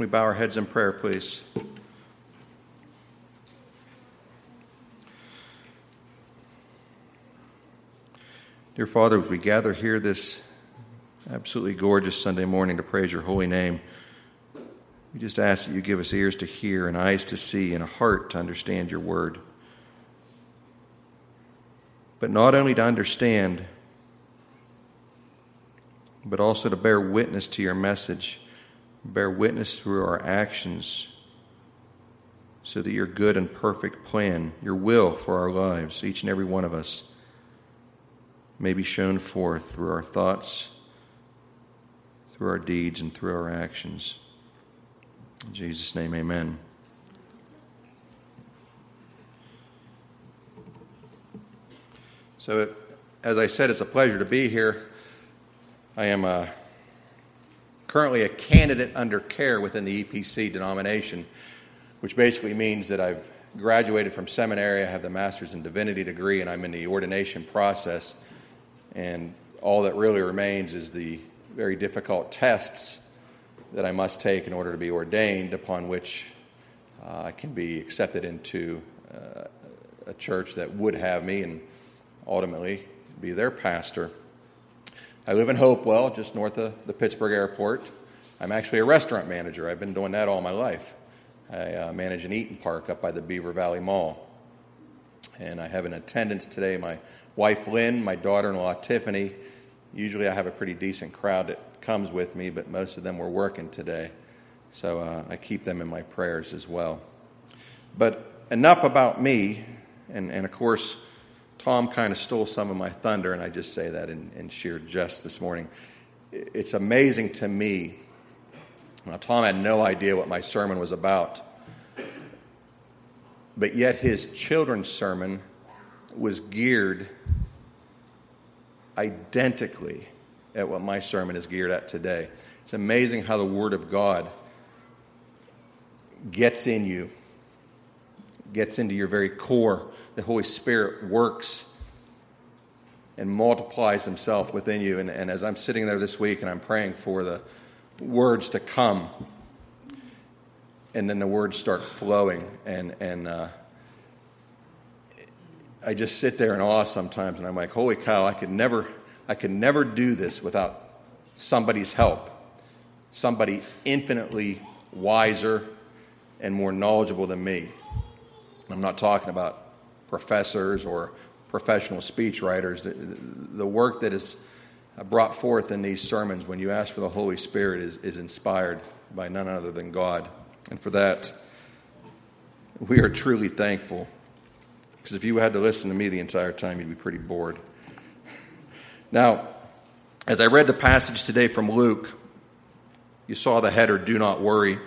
we bow our heads in prayer, please? Dear Father, as we gather here this absolutely gorgeous Sunday morning to praise your holy name, we just ask that you give us ears to hear and eyes to see and a heart to understand your word. But not only to understand, but also to bear witness to your message, bear witness through our actions, so that your good and perfect plan, your will for our lives, each and every one of us, may be shown forth through our thoughts, through our deeds, and through our actions. In Jesus' name, amen. So, as I said, it's a pleasure to be here. I am a, uh, currently a candidate under care within the EPC denomination, which basically means that I've graduated from seminary, I have the master's in divinity degree, and I'm in the ordination process. And all that really remains is the very difficult tests that I must take in order to be ordained, upon which uh, I can be accepted into uh, a church that would have me and ultimately be their pastor. I live in Hopewell, just north of the Pittsburgh airport. I'm actually a restaurant manager. I've been doing that all my life. I uh, manage an Eat'n Park up by the Beaver Valley Mall. And I have in attendance today my wife Lynn, my daughter in law Tiffany. Usually I have a pretty decent crowd that comes with me, but most of them were working today. So uh, I keep them in my prayers as well. But enough about me. And, and of course, Tom kind of stole some of my thunder, and I just say that in, in sheer jest this morning. It's amazing to me. Now, Tom had no idea what my sermon was about, but yet his children's sermon was geared identically at what my sermon is geared at today. It's amazing how the Word of God gets in you, gets into your very core. The Holy Spirit works and multiplies Himself within you. And, and as I'm sitting there this week and I'm praying for the words to come, and then the words start flowing, and, and uh, I just sit there in awe sometimes, and I'm like, holy cow, I could never, I could never do this without somebody's help. Somebody infinitely wiser and more knowledgeable than me. I'm not talking about professors or professional speech writers. The, the work that is brought forth in these sermons when you ask for the Holy Spirit is, is inspired by none other than God. And for that, we are truly thankful. Because if you had to listen to me the entire time, you'd be pretty bored. Now, as I read the passage today from Luke, you saw the header, Do Not Worry.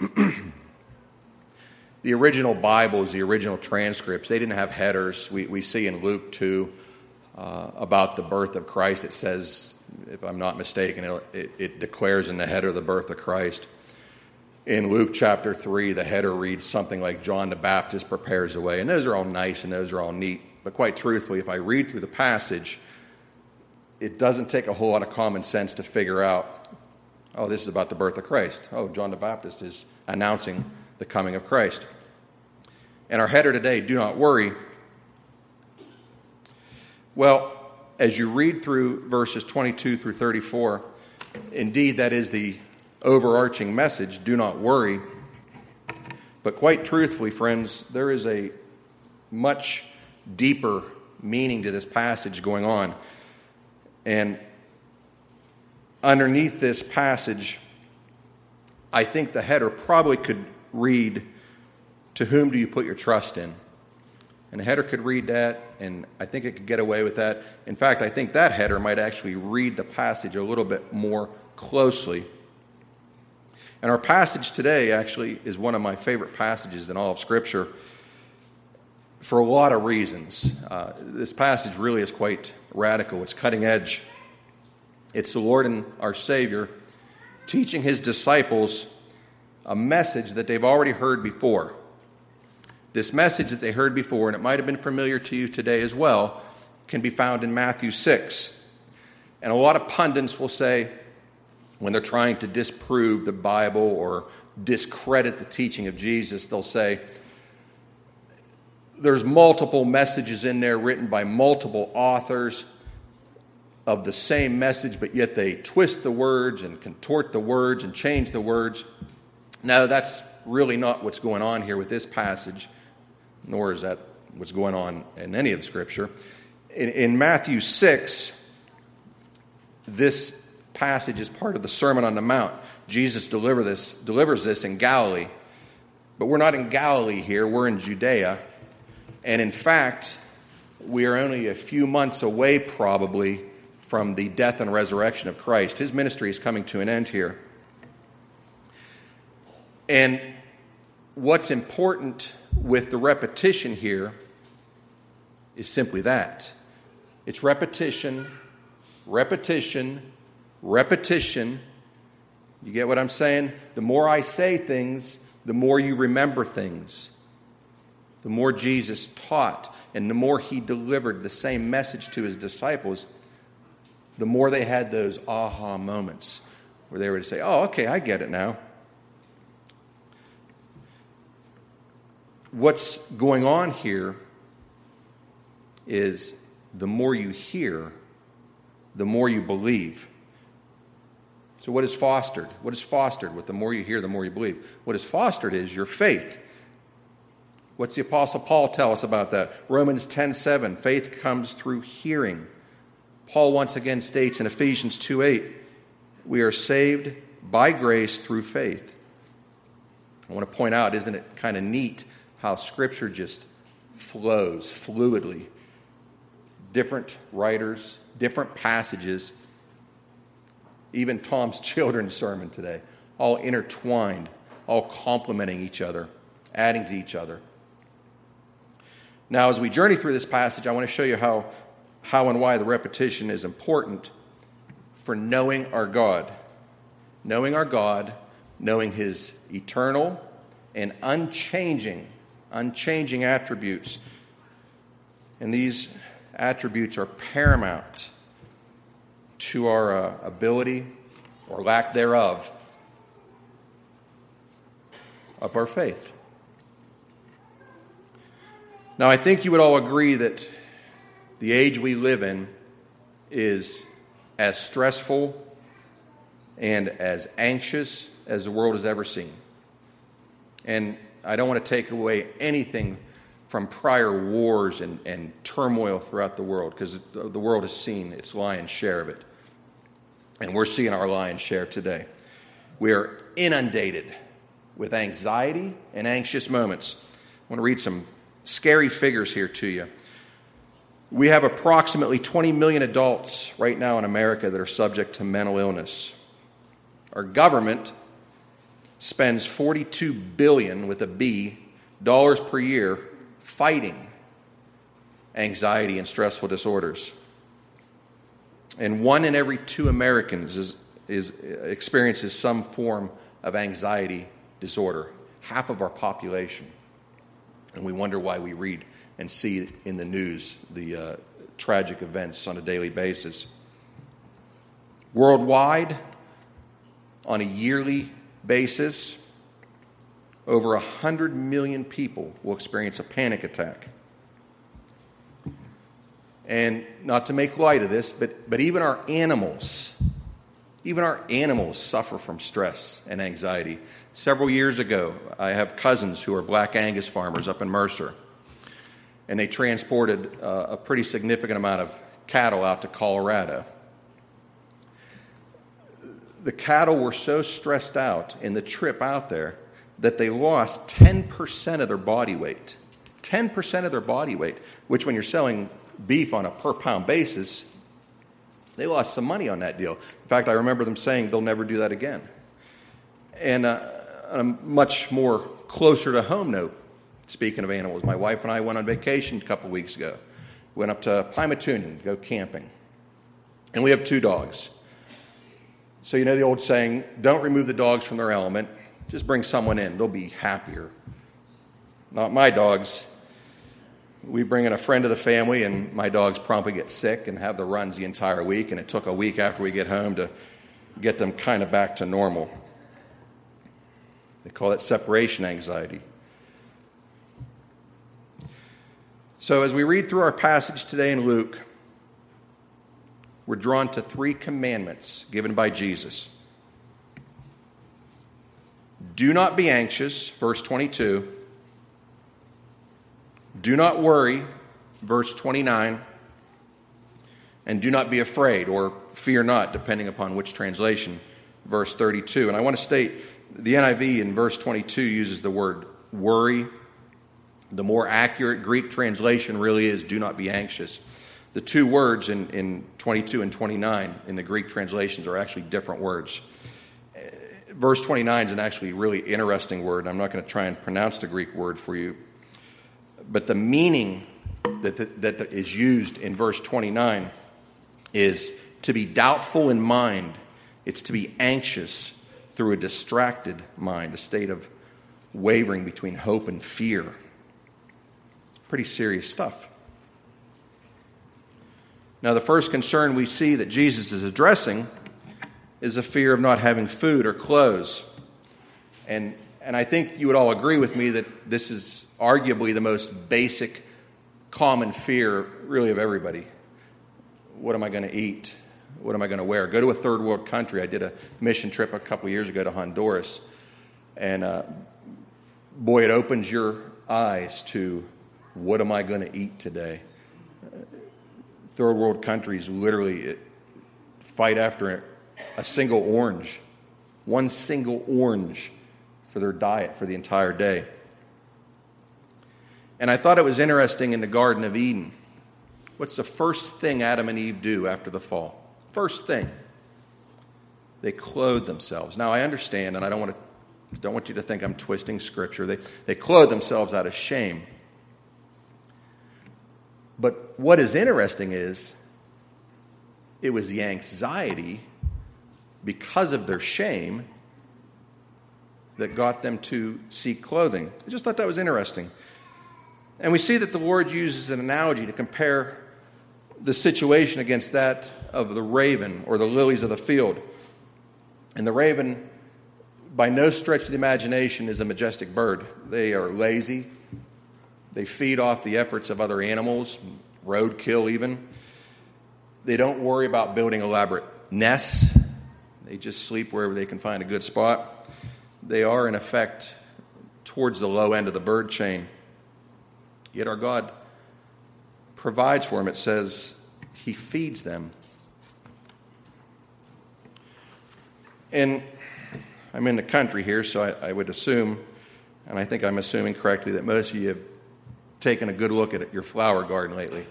the original Bibles, the original transcripts, they didn't have headers. We, we see in Luke 2 uh, about the birth of Christ, it says, if I'm not mistaken, it, it declares in the header the birth of Christ. In Luke chapter 3, the header reads something like John the Baptist prepares the way. And those are all nice and those are all neat. But quite truthfully, if I read through the passage, it doesn't take a whole lot of common sense to figure out, oh, this is about the birth of Christ. Oh, John the Baptist is announcing the coming of Christ. And our header today, do not worry. Well, as you read through verses 22 through 34, indeed, that is the overarching message do not worry. But quite truthfully, friends, there is a much deeper meaning to this passage going on. And underneath this passage, I think the header probably could read, To whom do you put your trust in? And a header could read that, and I think it could get away with that. In fact, I think that header might actually read the passage a little bit more closely and our passage today actually is one of my favorite passages in all of Scripture for a lot of reasons. Uh, this passage really is quite radical, it's cutting edge. It's the Lord and our Savior teaching his disciples a message that they've already heard before. This message that they heard before, and it might have been familiar to you today as well, can be found in Matthew 6. And a lot of pundits will say, when they're trying to disprove the Bible or discredit the teaching of Jesus, they'll say, there's multiple messages in there written by multiple authors of the same message, but yet they twist the words and contort the words and change the words. No, that's really not what's going on here with this passage, nor is that what's going on in any of the scripture. In, in Matthew 6, this passage is part of the Sermon on the Mount. Jesus deliver this, delivers this in Galilee. But we're not in Galilee here, we're in Judea. And in fact, we are only a few months away, probably, from the death and resurrection of Christ. His ministry is coming to an end here. And what's important with the repetition here is simply that it's repetition, repetition, repetition. You get what I'm saying? The more I say things, the more you remember things the more Jesus taught and the more he delivered the same message to his disciples, the more they had those aha moments where they would say, Oh, okay, I get it now. What's going on here is the more you hear, the more you believe. So, what is fostered? What is fostered with the more you hear, the more you believe? What is fostered is your faith. What's the apostle Paul tell us about that? Romans 10:7, faith comes through hearing. Paul once again states in Ephesians 2:8, we are saved by grace through faith. I want to point out, isn't it kind of neat how scripture just flows fluidly? Different writers, different passages, even Tom's children's sermon today, all intertwined, all complementing each other, adding to each other. Now, as we journey through this passage, I want to show you how, how and why the repetition is important for knowing our God. Knowing our God, knowing His eternal and unchanging, unchanging attributes. And these attributes are paramount to our uh, ability or lack thereof of our faith. Now, I think you would all agree that the age we live in is as stressful and as anxious as the world has ever seen. And I don't want to take away anything from prior wars and, and turmoil throughout the world because the world has seen its lion's share of it. And we're seeing our lion's share today. We are inundated with anxiety and anxious moments. I want to read some scary figures here to you. We have approximately 20 million adults right now in America that are subject to mental illness. Our government spends 42 billion with a B dollars per year fighting anxiety and stressful disorders. And one in every two Americans is, is, experiences some form of anxiety disorder, half of our population. And we wonder why we read and see in the news the uh, tragic events on a daily basis. Worldwide, on a yearly basis, over 100 million people will experience a panic attack. And not to make light of this, but, but even our animals, even our animals suffer from stress and anxiety. Several years ago, I have cousins who are black Angus farmers up in Mercer, and they transported uh, a pretty significant amount of cattle out to Colorado. The cattle were so stressed out in the trip out there that they lost 10% of their body weight. 10% of their body weight, which when you're selling beef on a per pound basis, they lost some money on that deal. In fact, I remember them saying they'll never do that again. And uh, a much more closer to home note, speaking of animals, my wife and I went on vacation a couple weeks ago. Went up to Pymatuning to go camping. And we have two dogs. So, you know the old saying, don't remove the dogs from their element, just bring someone in, they'll be happier. Not my dogs. We bring in a friend of the family, and my dogs promptly get sick and have the runs the entire week. And it took a week after we get home to get them kind of back to normal. They call it separation anxiety. So, as we read through our passage today in Luke, we're drawn to three commandments given by Jesus. Do not be anxious, verse 22. Do not worry, verse 29. And do not be afraid, or fear not, depending upon which translation, verse 32. And I want to state the NIV in verse 22 uses the word worry. The more accurate Greek translation really is do not be anxious. The two words in, in 22 and 29 in the Greek translations are actually different words. Verse 29 is an actually really interesting word. I'm not going to try and pronounce the Greek word for you. But the meaning that, that, that is used in verse 29 is to be doubtful in mind, it's to be anxious through a distracted mind, a state of wavering between hope and fear. Pretty serious stuff. Now, the first concern we see that Jesus is addressing is a fear of not having food or clothes. And, and I think you would all agree with me that this is arguably the most basic, common fear, really, of everybody. What am I going to eat? What am I going to wear? Go to a third world country. I did a mission trip a couple years ago to Honduras. And uh, boy, it opens your eyes to what am I going to eat today? Third world countries literally fight after a single orange, one single orange for their diet for the entire day. And I thought it was interesting in the Garden of Eden. What's the first thing Adam and Eve do after the fall? First thing, they clothe themselves. Now I understand, and I don't want to don't want you to think I'm twisting scripture. They, they clothe themselves out of shame. But what is interesting is it was the anxiety because of their shame that got them to seek clothing. I just thought that was interesting. And we see that the Lord uses an analogy to compare the situation against that of the raven or the lilies of the field. And the raven, by no stretch of the imagination, is a majestic bird. They are lazy, they feed off the efforts of other animals, roadkill even. They don't worry about building elaborate nests. They just sleep wherever they can find a good spot. They are, in effect, towards the low end of the bird chain. Yet our God provides for them. It says He feeds them. And I'm in the country here, so I, I would assume, and I think I'm assuming correctly, that most of you have taken a good look at your flower garden lately.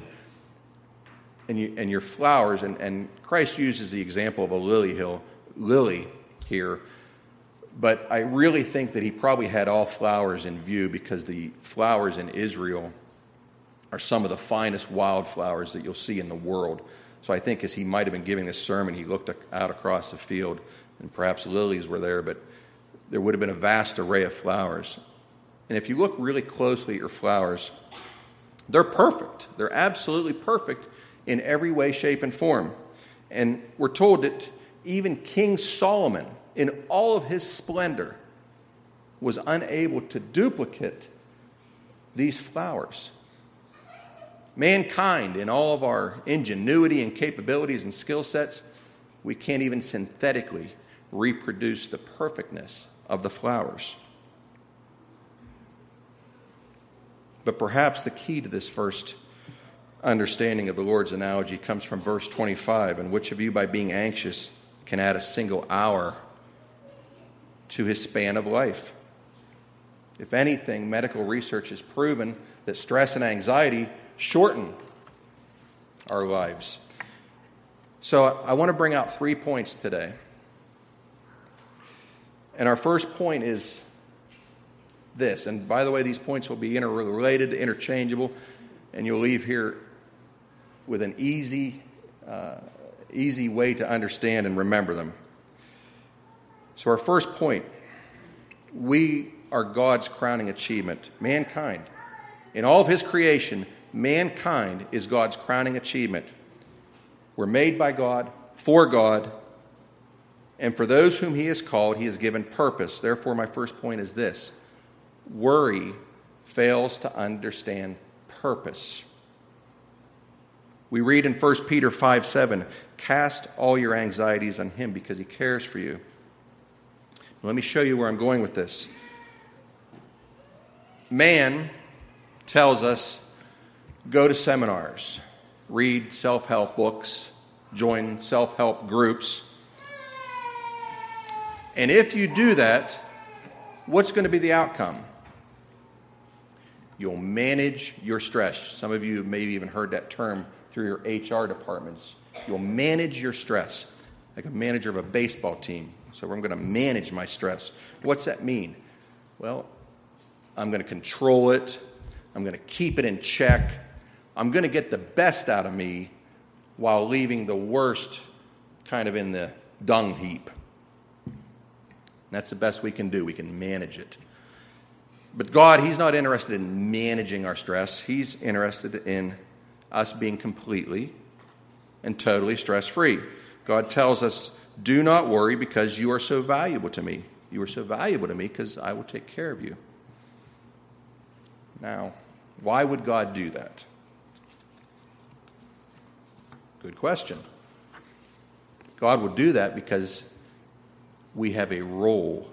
And, you, and your flowers, and, and Christ uses the example of a lily hill, lily here, but I really think that he probably had all flowers in view because the flowers in Israel are some of the finest wildflowers that you'll see in the world. So I think as he might have been giving this sermon, he looked out across the field, and perhaps lilies were there, but there would have been a vast array of flowers. And if you look really closely at your flowers, they're perfect. They're absolutely perfect in every way, shape, and form. And we're told that even King Solomon, in all of his splendor, was unable to duplicate these flowers. Mankind, in all of our ingenuity and capabilities and skill sets, we can't even synthetically reproduce the perfectness of the flowers. But perhaps the key to this first understanding of the Lord's analogy comes from verse 25. And which of you, by being anxious, can add a single hour to his span of life? If anything, medical research has proven that stress and anxiety shorten our lives. So I want to bring out three points today. And our first point is this. And by the way, these points will be interrelated, interchangeable, and you'll leave here with an easy, uh, easy way to understand and remember them. So, our first point we are God's crowning achievement. Mankind, in all of His creation, mankind is God's crowning achievement. We're made by God, for God, And for those whom he has called, he has given purpose. Therefore, my first point is this worry fails to understand purpose. We read in 1 Peter 5 7, cast all your anxieties on him because he cares for you. Let me show you where I'm going with this. Man tells us go to seminars, read self help books, join self help groups. And if you do that, what's going to be the outcome? You'll manage your stress. Some of you maybe even heard that term through your HR departments. You'll manage your stress like a manager of a baseball team. So I'm going to manage my stress. What's that mean? Well, I'm going to control it. I'm going to keep it in check. I'm going to get the best out of me while leaving the worst kind of in the dung heap. That's the best we can do. We can manage it. But God, He's not interested in managing our stress. He's interested in us being completely and totally stress free. God tells us, Do not worry because you are so valuable to me. You are so valuable to me because I will take care of you. Now, why would God do that? Good question. God would do that because we have a role,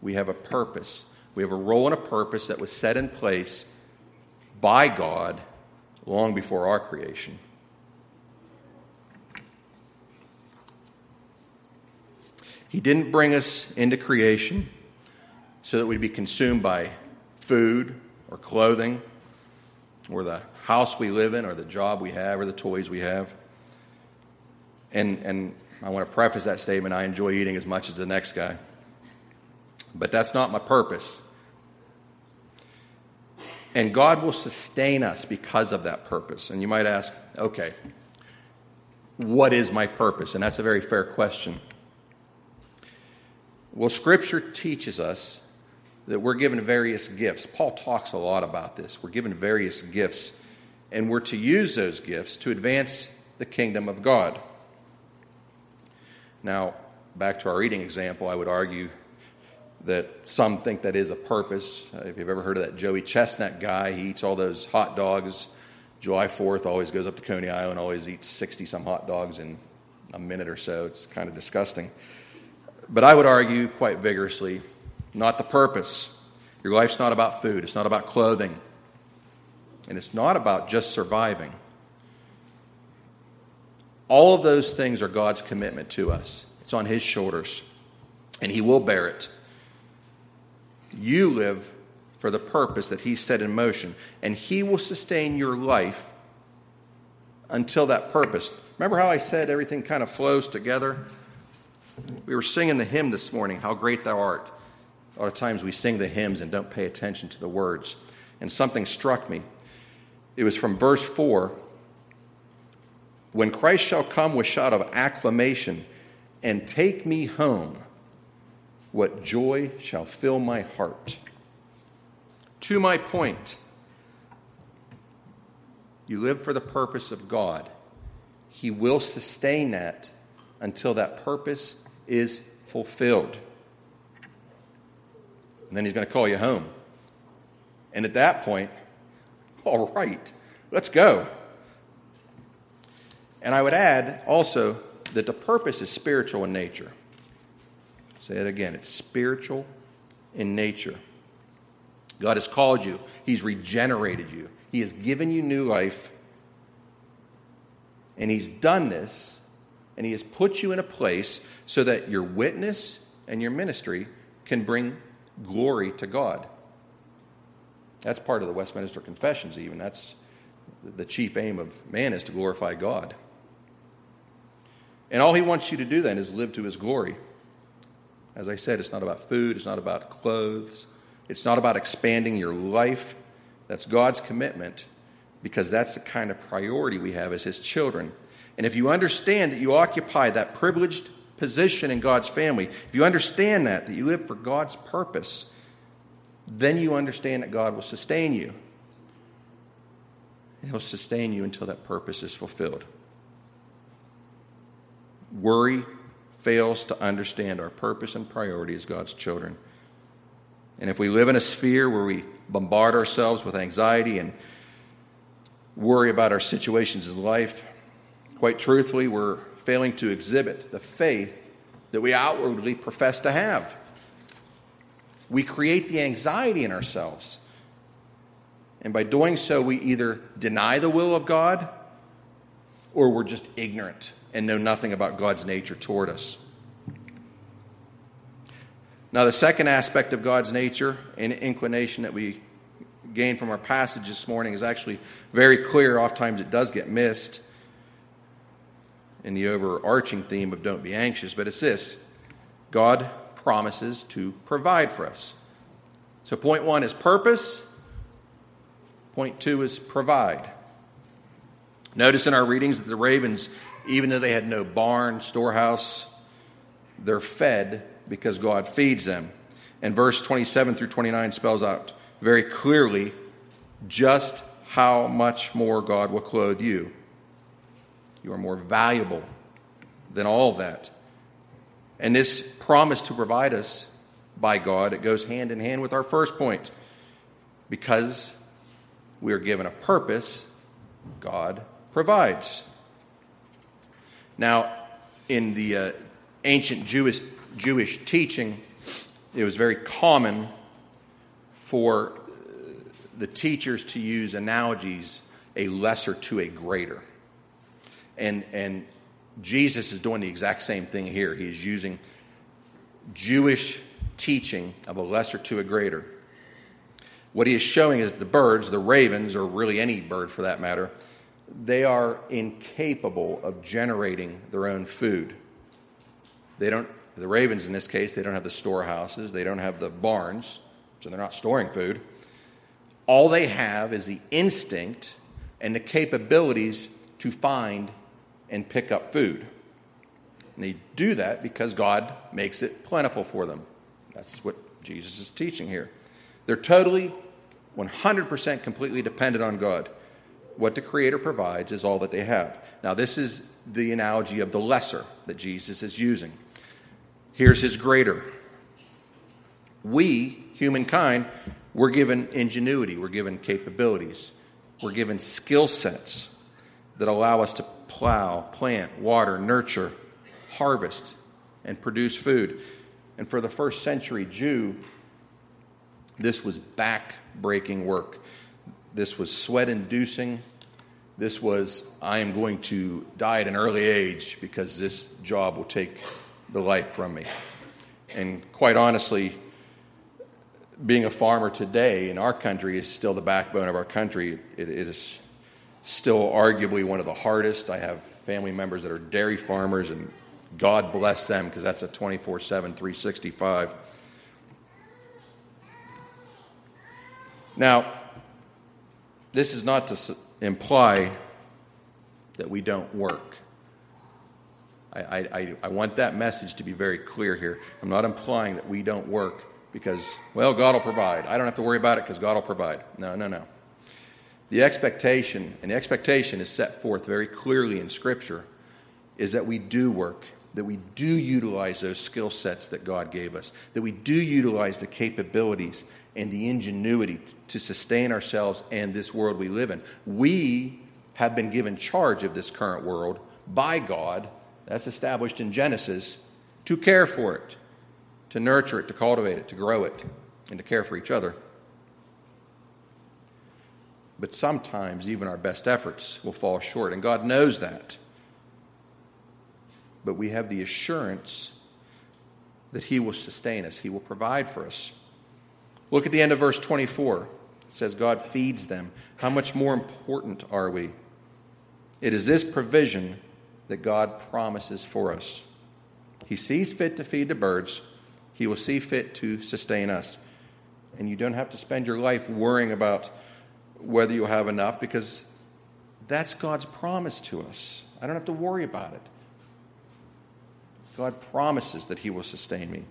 we have a purpose. We have a role and a purpose that was set in place by God long before our creation. He didn't bring us into creation so that we'd be consumed by food or clothing or the house we live in or the job we have or the toys we have. And, and I want to preface that statement I enjoy eating as much as the next guy. But that's not my purpose. And God will sustain us because of that purpose. And you might ask, okay, what is my purpose? And that's a very fair question. Well, Scripture teaches us that we're given various gifts. Paul talks a lot about this. We're given various gifts, and we're to use those gifts to advance the kingdom of God. Now, back to our eating example, I would argue that some think that is a purpose. Uh, if you've ever heard of that Joey Chestnut guy, he eats all those hot dogs. July 4th always goes up to Coney Island, always eats 60 some hot dogs in a minute or so. It's kind of disgusting. But I would argue quite vigorously not the purpose. Your life's not about food, it's not about clothing, and it's not about just surviving. All of those things are God's commitment to us. It's on His shoulders, and He will bear it. You live for the purpose that He set in motion, and He will sustain your life until that purpose. Remember how I said everything kind of flows together? We were singing the hymn this morning, How Great Thou Art. A lot of times we sing the hymns and don't pay attention to the words. And something struck me. It was from verse 4 When Christ shall come with shout of acclamation and take me home, what joy shall fill my heart. To my point, you live for the purpose of God. He will sustain that until that purpose is fulfilled. And then he's going to call you home. And at that point, all right, let's go. And I would add also that the purpose is spiritual in nature. Say it again it's spiritual in nature. God has called you, He's regenerated you, He has given you new life. And He's done this, and He has put you in a place so that your witness and your ministry can bring glory to God. That's part of the Westminster Confessions, even. That's the chief aim of man is to glorify God. And all he wants you to do then is live to his glory. As I said, it's not about food, it's not about clothes, it's not about expanding your life. That's God's commitment because that's the kind of priority we have as his children. And if you understand that you occupy that privileged position in God's family, if you understand that, that you live for God's purpose, then you understand that God will sustain you. And He'll sustain you until that purpose is fulfilled. Worry fails to understand our purpose and priority as God's children. And if we live in a sphere where we bombard ourselves with anxiety and worry about our situations in life, quite truthfully, we're failing to exhibit the faith that we outwardly profess to have. We create the anxiety in ourselves. And by doing so, we either deny the will of God or we're just ignorant and know nothing about God's nature toward us. Now, the second aspect of God's nature and inclination that we gain from our passage this morning is actually very clear. Oftentimes it does get missed in the overarching theme of don't be anxious, but it's this God promises to provide for us. So, point one is purpose, point two is provide. Notice in our readings that the ravens, even though they had no barn, storehouse, they're fed because God feeds them. And verse 27 through 29 spells out very clearly just how much more God will clothe you. You are more valuable than all that. And this promise to provide us by God, it goes hand in hand with our first point. Because we are given a purpose, God provides. Now, in the uh, ancient Jewish Jewish teaching, it was very common for the teachers to use analogies a lesser to a greater. And, and Jesus is doing the exact same thing here. He is using Jewish teaching of a lesser to a greater. What he is showing is the birds, the ravens, or really any bird for that matter, they are incapable of generating their own food. They don't the ravens, in this case, they don't have the storehouses, they don't have the barns, so they're not storing food. All they have is the instinct and the capabilities to find and pick up food. And they do that because God makes it plentiful for them. That's what Jesus is teaching here. They're totally, 100% completely dependent on God. What the Creator provides is all that they have. Now, this is the analogy of the lesser that Jesus is using. Here's his greater. We, humankind, we're given ingenuity, we're given capabilities, we're given skill sets that allow us to plow, plant, water, nurture, harvest, and produce food. And for the first century Jew, this was back breaking work. This was sweat inducing. This was, I am going to die at an early age because this job will take the life from me. And quite honestly, being a farmer today in our country is still the backbone of our country. it, it is still arguably one of the hardest. I have family members that are dairy farmers, and God bless them because that's a 24 7, 365. Now, this is not to imply that we don't work. I, I, I want that message to be very clear here. I'm not implying that we don't work because, well, God will provide. I don't have to worry about it because God will provide. No, no, no. The expectation, and the expectation is set forth very clearly in Scripture, is that we do work, that we do utilize those skill sets that God gave us, that we do utilize the capabilities and the ingenuity to sustain ourselves and this world we live in. We have been given charge of this current world by God that's established in Genesis to care for it, to nurture it, to cultivate it, to grow it, and to care for each other. But sometimes even our best efforts will fall short, and God knows that. But we have the assurance that He will sustain us, He will provide for us. Look at the end of verse 24. It says, God feeds them. How much more important are we? It is this provision that God promises for us. He sees fit to feed the birds, He will see fit to sustain us. And you don't have to spend your life worrying about whether you have enough because that's God's promise to us. I don't have to worry about it. God promises that He will sustain me.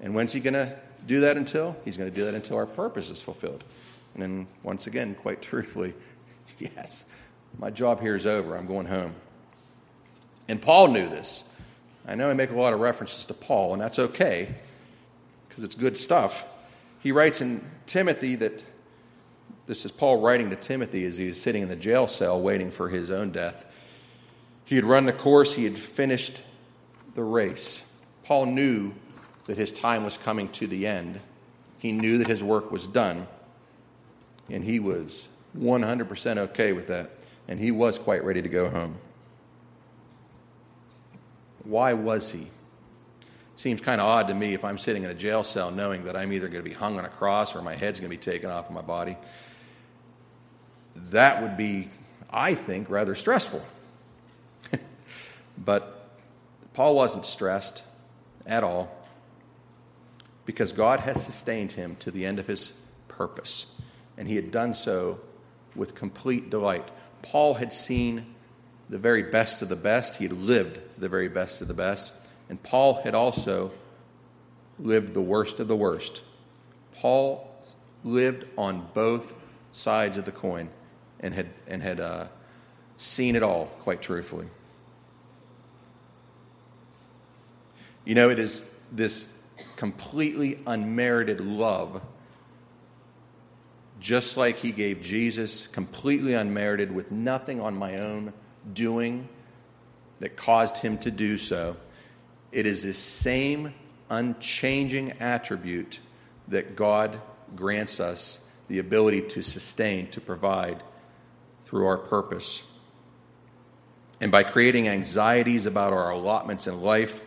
And when's He going to do that until? He's going to do that until our purpose is fulfilled. And then, once again, quite truthfully, yes, my job here is over. I'm going home. And Paul knew this. I know I make a lot of references to Paul, and that's okay because it's good stuff. He writes in Timothy that this is Paul writing to Timothy as he is sitting in the jail cell waiting for his own death. He had run the course, he had finished the race. Paul knew that his time was coming to the end. He knew that his work was done, and he was 100% okay with that, and he was quite ready to go home. Why was he? Seems kind of odd to me if I'm sitting in a jail cell knowing that I'm either going to be hung on a cross or my head's going to be taken off of my body. That would be, I think, rather stressful. but Paul wasn't stressed at all because God has sustained him to the end of his purpose, and he had done so with complete delight. Paul had seen the very best of the best, he had lived the very best of the best, and Paul had also lived the worst of the worst. Paul lived on both sides of the coin and had, and had uh, seen it all, quite truthfully. You know, it is this completely unmerited love, just like he gave Jesus, completely unmerited, with nothing on my own doing that caused him to do so. It is this same unchanging attribute that God grants us the ability to sustain, to provide through our purpose. And by creating anxieties about our allotments in life,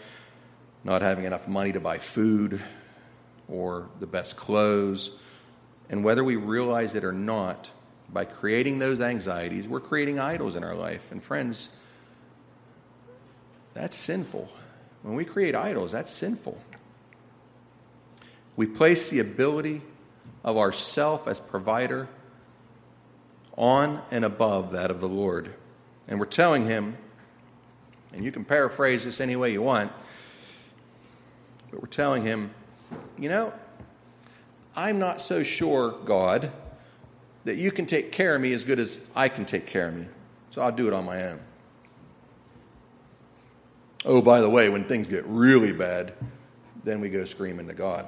not having enough money to buy food or the best clothes. And whether we realize it or not, by creating those anxieties, we're creating idols in our life. And friends, that's sinful. When we create idols, that's sinful. We place the ability of ourself as provider on and above that of the Lord. And we're telling him, and you can paraphrase this any way you want, but we're telling him, you know, I'm not so sure, God, that you can take care of me as good as I can take care of me. So I'll do it on my own. Oh, by the way, when things get really bad, then we go screaming to God.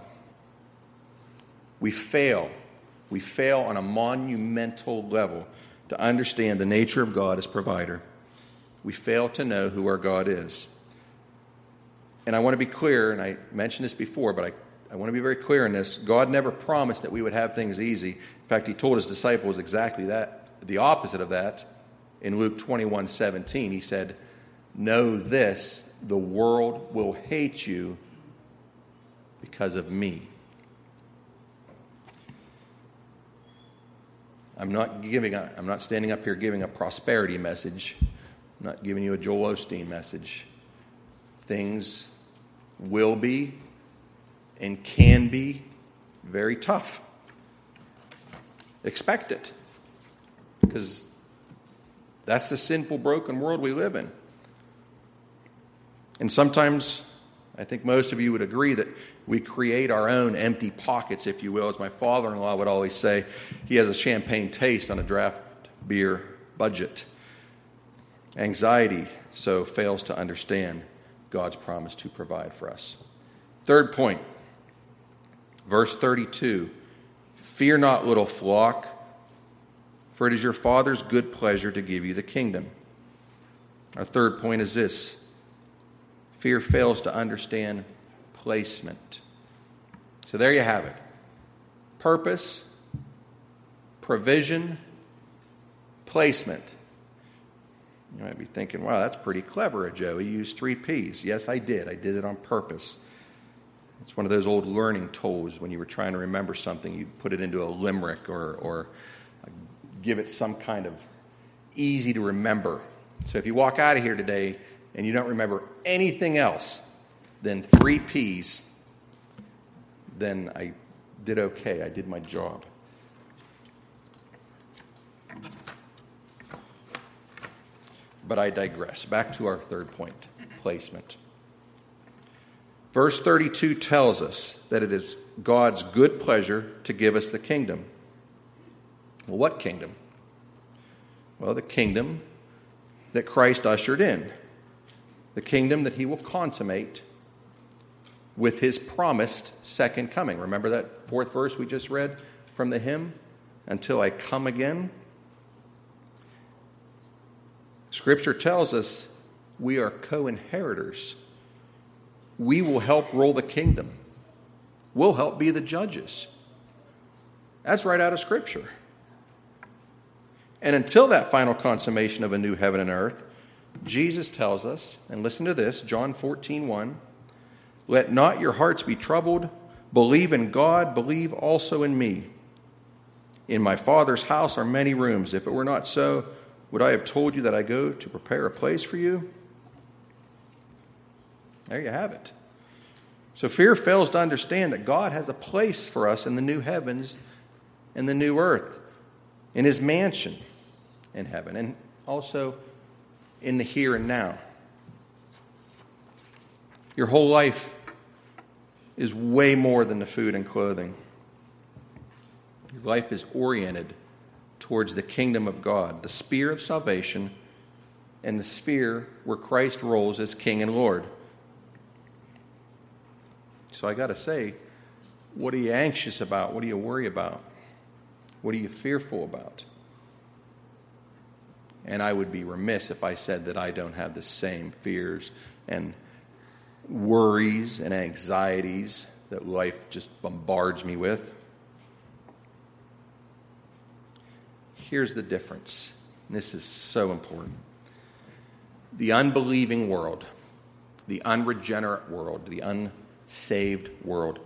We fail. We fail on a monumental level to understand the nature of God as provider. We fail to know who our God is. And I want to be clear, and I mentioned this before, but I, I want to be very clear in this. God never promised that we would have things easy. In fact, He told His disciples exactly that, the opposite of that. In Luke 21 17, He said, Know this, the world will hate you because of me. I'm not giving a, I'm not standing up here giving a prosperity message. I'm not giving you a Joel Osteen message. Things will be and can be very tough. Expect it because that's the sinful, broken world we live in. And sometimes, I think most of you would agree that we create our own empty pockets, if you will. As my father in law would always say, he has a champagne taste on a draft beer budget. Anxiety so fails to understand God's promise to provide for us. Third point, verse 32 Fear not, little flock, for it is your Father's good pleasure to give you the kingdom. Our third point is this fear fails to understand placement. So there you have it purpose, provision, placement. You might be thinking, wow, that's pretty clever Joe. He used three P's. Yes, I did. I did it on purpose. It's one of those old learning tools when you were trying to remember something, you put it into a limerick or, or give it some kind of easy to remember. So if you walk out of here today and you don't remember anything else than three P's, then I did okay. I did my job. But I digress. Back to our third point placement. Verse 32 tells us that it is God's good pleasure to give us the kingdom. Well, what kingdom? Well, the kingdom that Christ ushered in. the kingdom that he will consummate with his promised second coming. Remember that fourth verse we just read from the hymn? Until I come again. Scripture tells us we are co inheritors. We will help rule the kingdom, we'll help be the judges. That's right out of Scripture. And until that final consummation of a new heaven and earth, Jesus tells us, and listen to this, John 14, 1, let not your hearts be troubled. Believe in God, believe also in me. In my Father's house are many rooms. If it were not so, would I have told you that I go to prepare a place for you? There you have it. So fear fails to understand that God has a place for us in the new heavens and the new earth, in his mansion in heaven, and also in the here and now. Your whole life is way more than the food and clothing. Your life is oriented towards the kingdom of God, the sphere of salvation, and the sphere where Christ rules as King and Lord. So I got to say, what are you anxious about? What do you worry about? What are you fearful about? And I would be remiss if I said that I don't have the same fears and worries and anxieties that life just bombards me with. Here's the difference. this is so important. The unbelieving world, the unregenerate world, the unsaved world,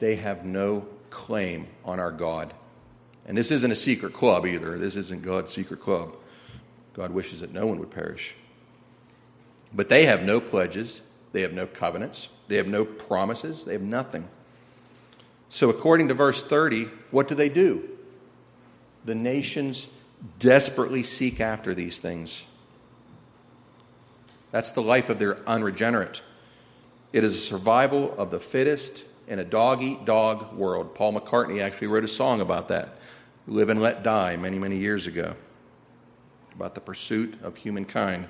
they have no claim on our God. And this isn't a secret club either. This isn't God's secret club. God wishes that no one would perish. But they have no pledges, they have no covenants, they have no promises, they have nothing. So, according to verse 30, what do they do? The nations desperately seek after these things. That's the life of their unregenerate. It is a survival of the fittest in a dog eat dog world. Paul McCartney actually wrote a song about that, Live and Let Die, many, many years ago about the pursuit of humankind.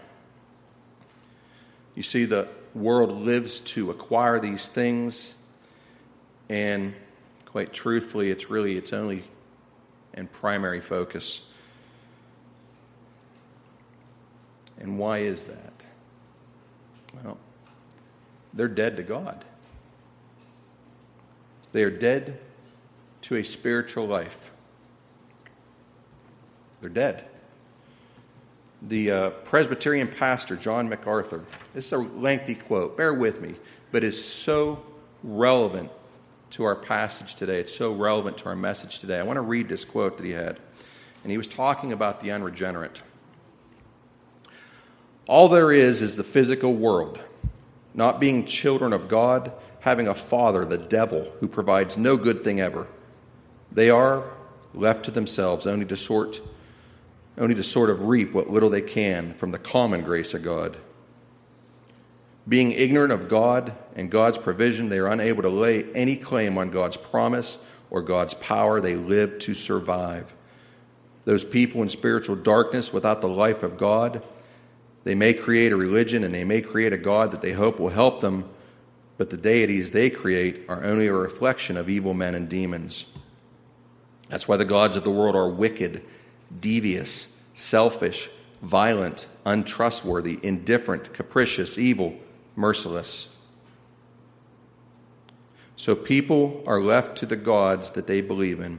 You see, the world lives to acquire these things, and quite truthfully, it's really its only and primary focus. And why is that? Well, they're dead to God. They are dead to a spiritual life. They're dead the uh, Presbyterian pastor, John MacArthur. This is a lengthy quote, bear with me, but it's so relevant to our passage today. It's so relevant to our message today. I want to read this quote that he had. And he was talking about the unregenerate. All there is is the physical world, not being children of God, having a father, the devil, who provides no good thing ever. They are left to themselves only to sort only to sort of reap what little they can from the common grace of God. Being ignorant of God and God's provision, they are unable to lay any claim on God's promise or God's power. They live to survive. Those people in spiritual darkness without the life of God, they may create a religion and they may create a God that they hope will help them, but the deities they create are only a reflection of evil men and demons. That's why the gods of the world are wicked devious, selfish, violent, untrustworthy, indifferent, capricious, evil, merciless. So people are left to the gods that they believe in,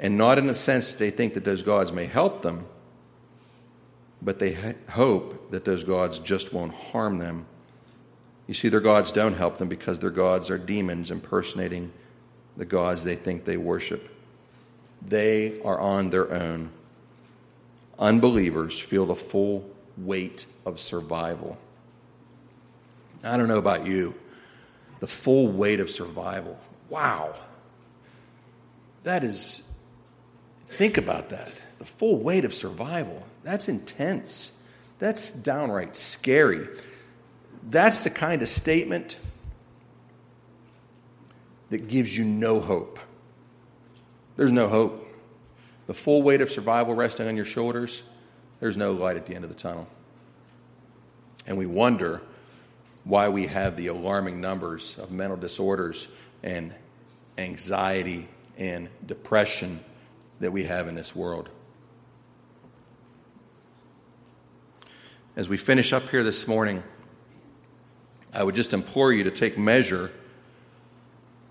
and not in the sense that they think that those gods may help them, but they hope that those gods just won't harm them. You see, their gods don't help them because their gods are demons impersonating the gods they think they worship. They are on their own. Unbelievers feel the full weight of survival. I don't know about you, the full weight of survival. Wow. That is, think about that. The full weight of survival. That's intense. That's downright scary. That's the kind of statement that gives you no hope. There's no hope. The full weight of survival resting on your shoulders, there's no light at the end of the tunnel. And we wonder why we have the alarming numbers of mental disorders and anxiety and depression that we have in this world. As we finish up here this morning, I would just implore you to take measure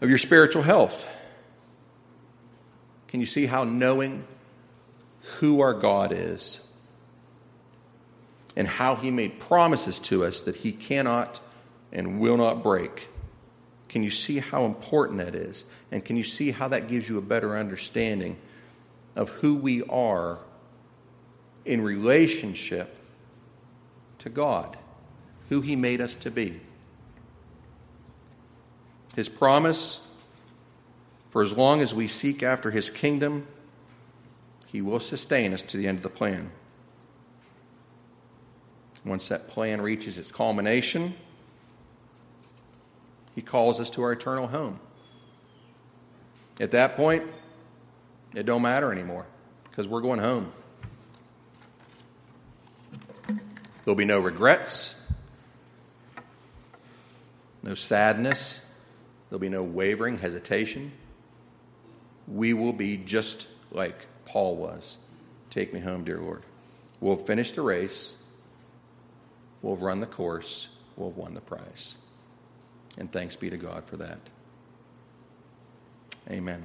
of your spiritual health. Can you see how knowing who our God is and how He made promises to us that He cannot and will not break? Can you see how important that is? And can you see how that gives you a better understanding of who we are in relationship to God, who He made us to be? His promise for as long as we seek after His kingdom, He will sustain us to the end of the plan. Once that plan reaches its culmination, he calls us to our eternal home. At that point, it don't matter anymore because we're going home. There'll be no regrets, no sadness, there'll be no wavering, hesitation. We will be just like Paul was. Take me home, dear Lord. We'll finish the race, we'll have run the course, we'll have won the prize. And thanks be to God for that. Amen.